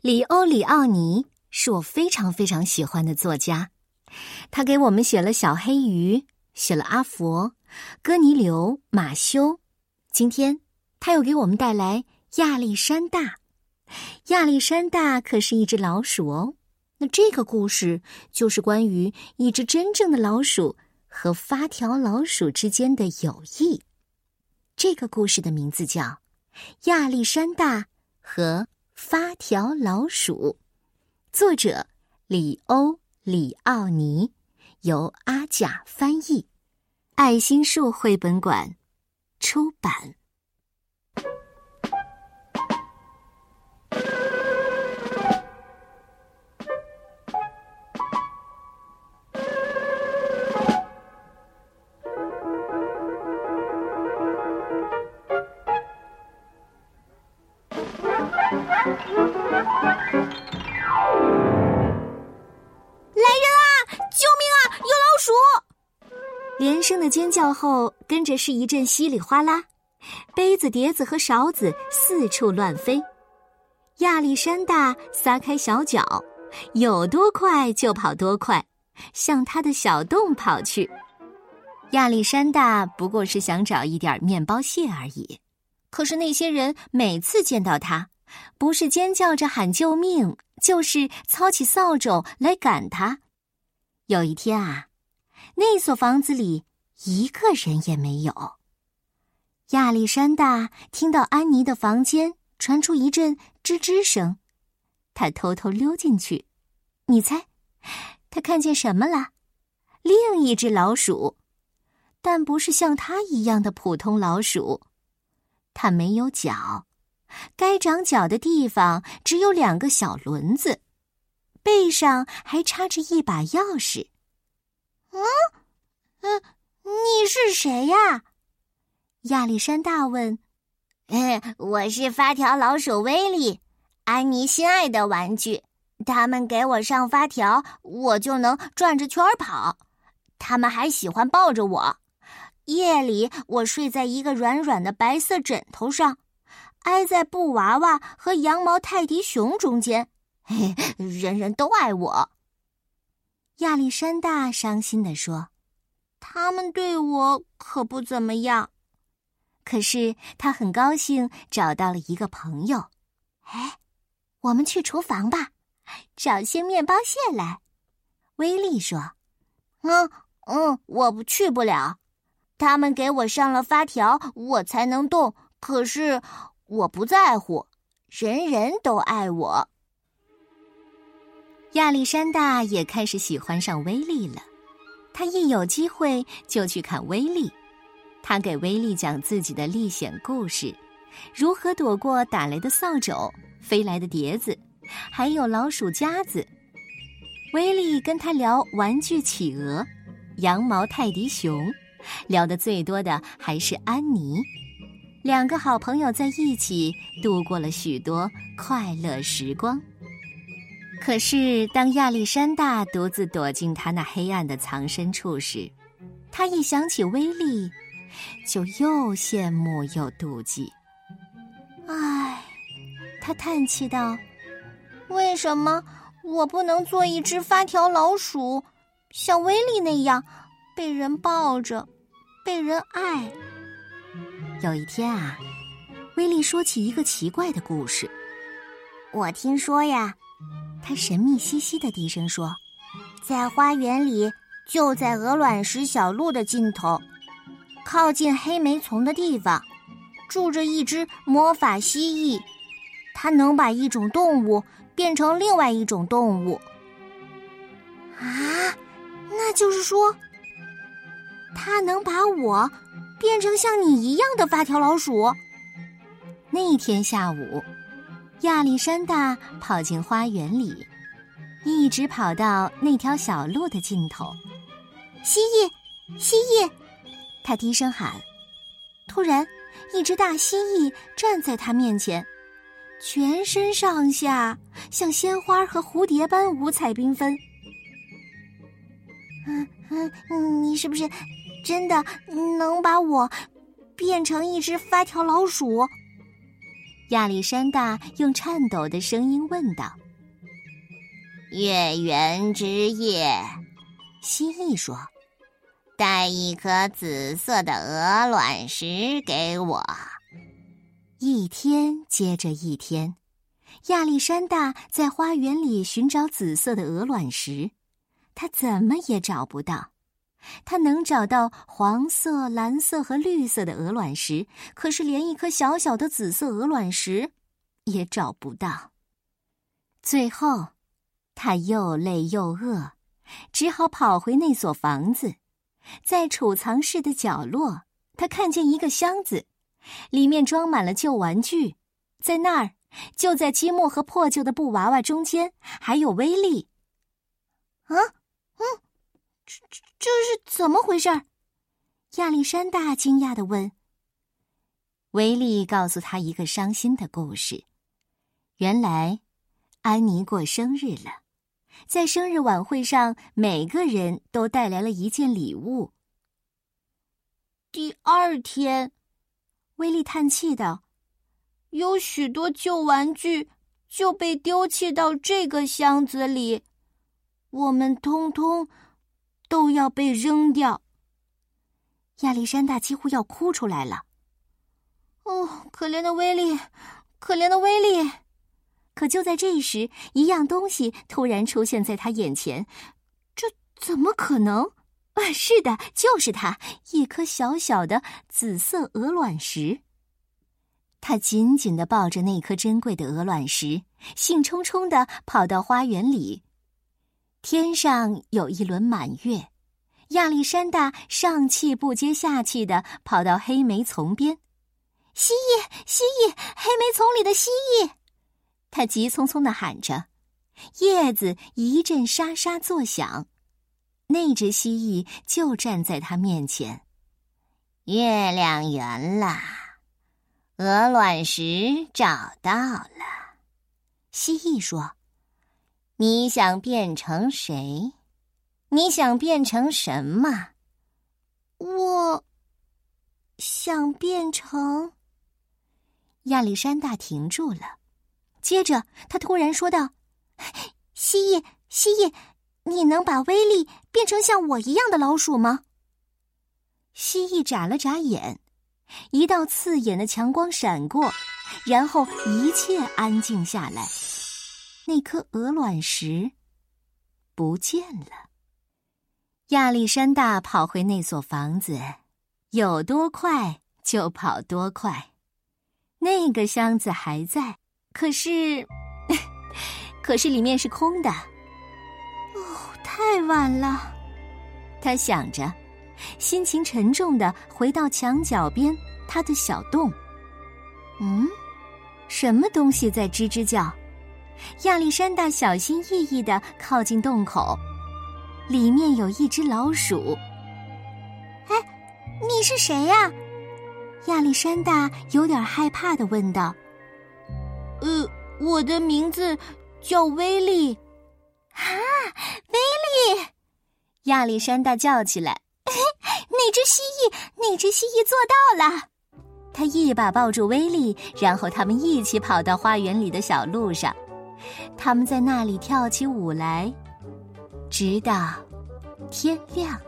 里欧·里奥尼是我非常非常喜欢的作家，他给我们写了《小黑鱼》，写了《阿佛》《哥尼流》《马修》，今天他又给我们带来《亚历山大》。亚历山大可是一只老鼠哦。那这个故事就是关于一只真正的老鼠和发条老鼠之间的友谊。这个故事的名字叫《亚历山大和发条老鼠》，作者里欧·里奥尼，由阿甲翻译，爱心树绘本馆出版。连声的尖叫后，跟着是一阵稀里哗啦，杯子、碟子和勺子四处乱飞。亚历山大撒开小脚，有多快就跑多快，向他的小洞跑去。亚历山大不过是想找一点面包屑而已，可是那些人每次见到他，不是尖叫着喊救命，就是操起扫帚来赶他。有一天啊。那所房子里一个人也没有。亚历山大听到安妮的房间传出一阵吱吱声，他偷偷溜进去。你猜，他看见什么了？另一只老鼠，但不是像他一样的普通老鼠。它没有脚，该长脚的地方只有两个小轮子，背上还插着一把钥匙。嗯，嗯，你是谁呀？亚历山大问。我是发条老鼠威利，安妮心爱的玩具。他们给我上发条，我就能转着圈跑。他们还喜欢抱着我。夜里，我睡在一个软软的白色枕头上，挨在布娃娃和羊毛泰迪熊中间。嘿，人人都爱我。亚历山大伤心地说：“他们对我可不怎么样。可是他很高兴找到了一个朋友。哎，我们去厨房吧，找些面包屑来。”威利说：“嗯嗯，我不去不了。他们给我上了发条，我才能动。可是我不在乎，人人都爱我。”亚历山大也开始喜欢上威利了，他一有机会就去看威利，他给威利讲自己的历险故事，如何躲过打来的扫帚、飞来的碟子，还有老鼠夹子。威利跟他聊玩具企鹅、羊毛泰迪熊，聊得最多的还是安妮。两个好朋友在一起度过了许多快乐时光。可是，当亚历山大独自躲进他那黑暗的藏身处时，他一想起威利，就又羡慕又妒忌。唉，他叹气道：“为什么我不能做一只发条老鼠，像威利那样被人抱着，被人爱？”有一天啊，威利说起一个奇怪的故事。我听说呀。他神秘兮兮的低声说：“在花园里，就在鹅卵石小路的尽头，靠近黑莓丛的地方，住着一只魔法蜥蜴。它能把一种动物变成另外一种动物。啊，那就是说，它能把我变成像你一样的发条老鼠。那天下午。”亚历山大跑进花园里，一直跑到那条小路的尽头。蜥蜴，蜥蜴！他低声喊。突然，一只大蜥蜴站在他面前，全身上下像鲜花和蝴蝶般五彩缤纷。嗯嗯，你是不是真的能把我变成一只发条老鼠？亚历山大用颤抖的声音问道：“月圆之夜。”蜥蜴说：“带一颗紫色的鹅卵石给我。”一天接着一天，亚历山大在花园里寻找紫色的鹅卵石，他怎么也找不到。他能找到黄色、蓝色和绿色的鹅卵石，可是连一颗小小的紫色鹅卵石也找不到。最后，他又累又饿，只好跑回那所房子。在储藏室的角落，他看见一个箱子。里面装满了旧玩具，在那儿，就在积木和破旧的布娃娃中间，还有威力。啊，这这这是怎么回事？亚历山大惊讶的问。威利告诉他一个伤心的故事。原来，安妮过生日了，在生日晚会上，每个人都带来了一件礼物。第二天。威利叹气道：“有许多旧玩具就被丢弃到这个箱子里，我们通通都要被扔掉。”亚历山大几乎要哭出来了。哦，可怜的威力，可怜的威力！可就在这时，一样东西突然出现在他眼前，这怎么可能？啊，是的，就是它，一颗小小的紫色鹅卵石。他紧紧的抱着那颗珍贵的鹅卵石，兴冲冲的跑到花园里。天上有一轮满月，亚历山大上气不接下气的跑到黑莓丛边。蜥蜴，蜥蜴，黑莓丛里的蜥蜴！他急匆匆的喊着，叶子一阵沙沙作响。那只蜥蜴就站在他面前。月亮圆了，鹅卵石找到了。蜥蜴说：“你想变成谁？你想变成什么？”我想变成……亚历山大停住了，接着他突然说道：“蜥蜴，蜥蜴。”你能把威力变成像我一样的老鼠吗？蜥蜴眨了眨眼，一道刺眼的强光闪过，然后一切安静下来。那颗鹅卵石不见了。亚历山大跑回那所房子，有多快就跑多快。那个箱子还在，可是，可是里面是空的。哦太晚了，他想着，心情沉重的回到墙角边他的小洞。嗯，什么东西在吱吱叫？亚历山大小心翼翼的靠近洞口，里面有一只老鼠。哎，你是谁呀？亚历山大有点害怕的问道。呃，我的名字叫威利。啊，威利！亚历山大叫起来：“那只蜥蜴，那只蜥蜴做到了！”他一把抱住威利，然后他们一起跑到花园里的小路上。他们在那里跳起舞来，直到天亮。